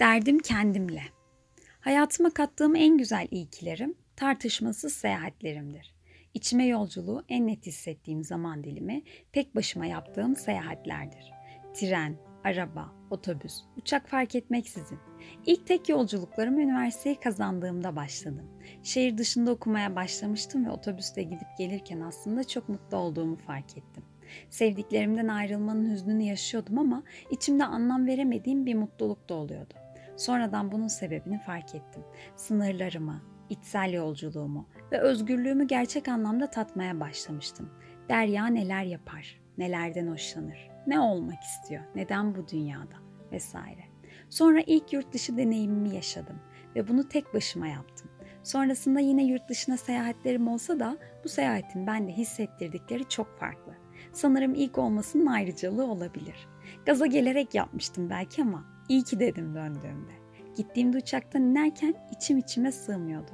Derdim kendimle. Hayatıma kattığım en güzel ilkilerim tartışmasız seyahatlerimdir. İçime yolculuğu en net hissettiğim zaman dilimi tek başıma yaptığım seyahatlerdir. Tren, araba, otobüs, uçak fark etmeksizin. İlk tek yolculuklarım üniversiteyi kazandığımda başladım. Şehir dışında okumaya başlamıştım ve otobüste gidip gelirken aslında çok mutlu olduğumu fark ettim. Sevdiklerimden ayrılmanın hüznünü yaşıyordum ama içimde anlam veremediğim bir mutluluk da oluyordu. Sonradan bunun sebebini fark ettim. Sınırlarımı, içsel yolculuğumu ve özgürlüğümü gerçek anlamda tatmaya başlamıştım. Derya neler yapar, nelerden hoşlanır, ne olmak istiyor, neden bu dünyada vesaire. Sonra ilk yurt dışı deneyimimi yaşadım ve bunu tek başıma yaptım. Sonrasında yine yurt dışına seyahatlerim olsa da bu seyahatin bende hissettirdikleri çok farklı. Sanırım ilk olmasının ayrıcalığı olabilir. Gaza gelerek yapmıştım belki ama iyi ki dedim döndüğümde. Gittiğimde uçaktan inerken içim içime sığmıyordu.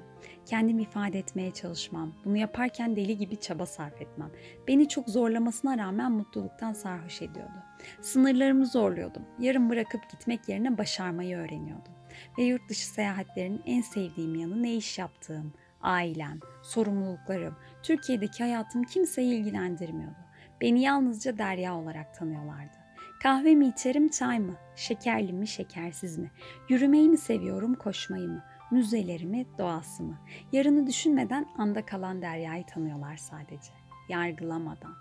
Kendimi ifade etmeye çalışmam, bunu yaparken deli gibi çaba sarf etmem. Beni çok zorlamasına rağmen mutluluktan sarhoş ediyordu. Sınırlarımı zorluyordum. Yarım bırakıp gitmek yerine başarmayı öğreniyordum. Ve yurt dışı seyahatlerin en sevdiğim yanı ne iş yaptığım, ailem, sorumluluklarım, Türkiye'deki hayatım kimseyi ilgilendirmiyordu. Beni yalnızca Derya olarak tanıyorlardı. Kahve mi içerim, çay mı? Şekerli mi, şekersiz mi? Yürümeyi mi seviyorum, koşmayı mı? Müzelerimi, doğası mı? Yarını düşünmeden anda kalan Derya'yı tanıyorlar sadece. Yargılamadan.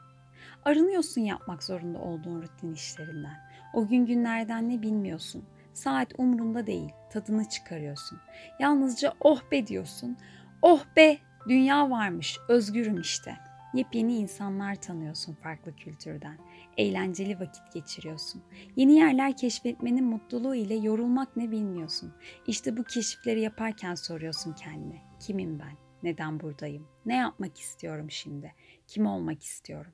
Arınıyorsun yapmak zorunda olduğun rutin işlerinden. O gün günlerden ne bilmiyorsun. Saat umrunda değil, tadını çıkarıyorsun. Yalnızca oh be diyorsun. Oh be, dünya varmış, özgürüm işte. Yepyeni insanlar tanıyorsun farklı kültürden. Eğlenceli vakit geçiriyorsun. Yeni yerler keşfetmenin mutluluğu ile yorulmak ne bilmiyorsun. İşte bu keşifleri yaparken soruyorsun kendine. Kimim ben? Neden buradayım? Ne yapmak istiyorum şimdi? Kim olmak istiyorum?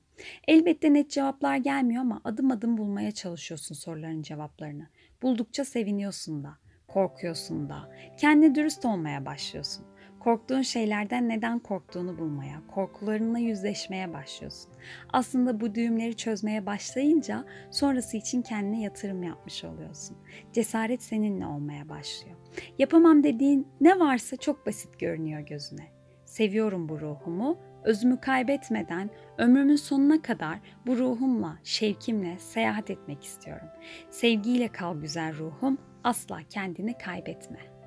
Elbette net cevaplar gelmiyor ama adım adım bulmaya çalışıyorsun soruların cevaplarını. Buldukça seviniyorsun da, korkuyorsun da, kendine dürüst olmaya başlıyorsun. Korktuğun şeylerden neden korktuğunu bulmaya, korkularınla yüzleşmeye başlıyorsun. Aslında bu düğümleri çözmeye başlayınca sonrası için kendine yatırım yapmış oluyorsun. Cesaret seninle olmaya başlıyor. Yapamam dediğin ne varsa çok basit görünüyor gözüne. Seviyorum bu ruhumu, özümü kaybetmeden ömrümün sonuna kadar bu ruhumla, şevkimle seyahat etmek istiyorum. Sevgiyle kal güzel ruhum, asla kendini kaybetme.